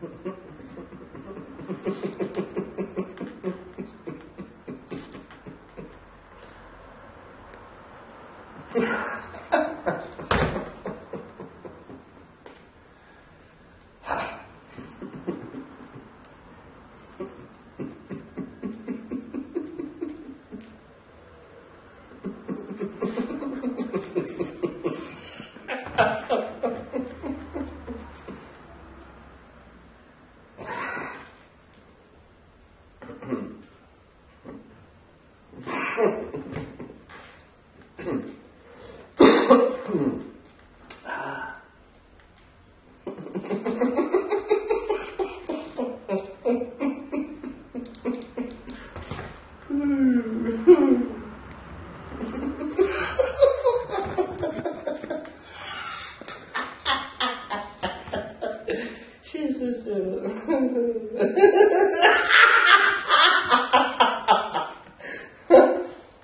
Yeah. Jesus.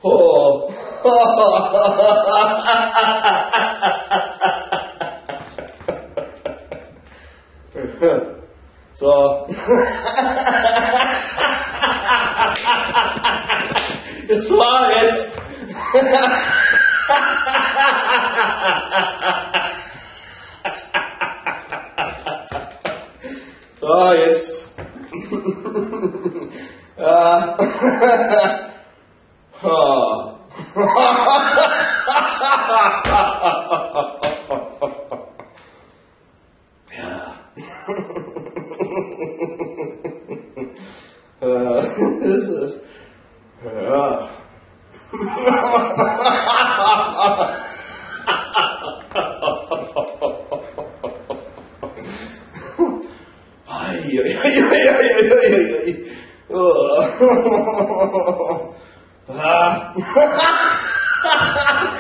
oh. so. Es war jetzt. So, jetzt. ja. Oh. ja. ha, ha, ha 呃，啊，哈哈哈哈哈哈！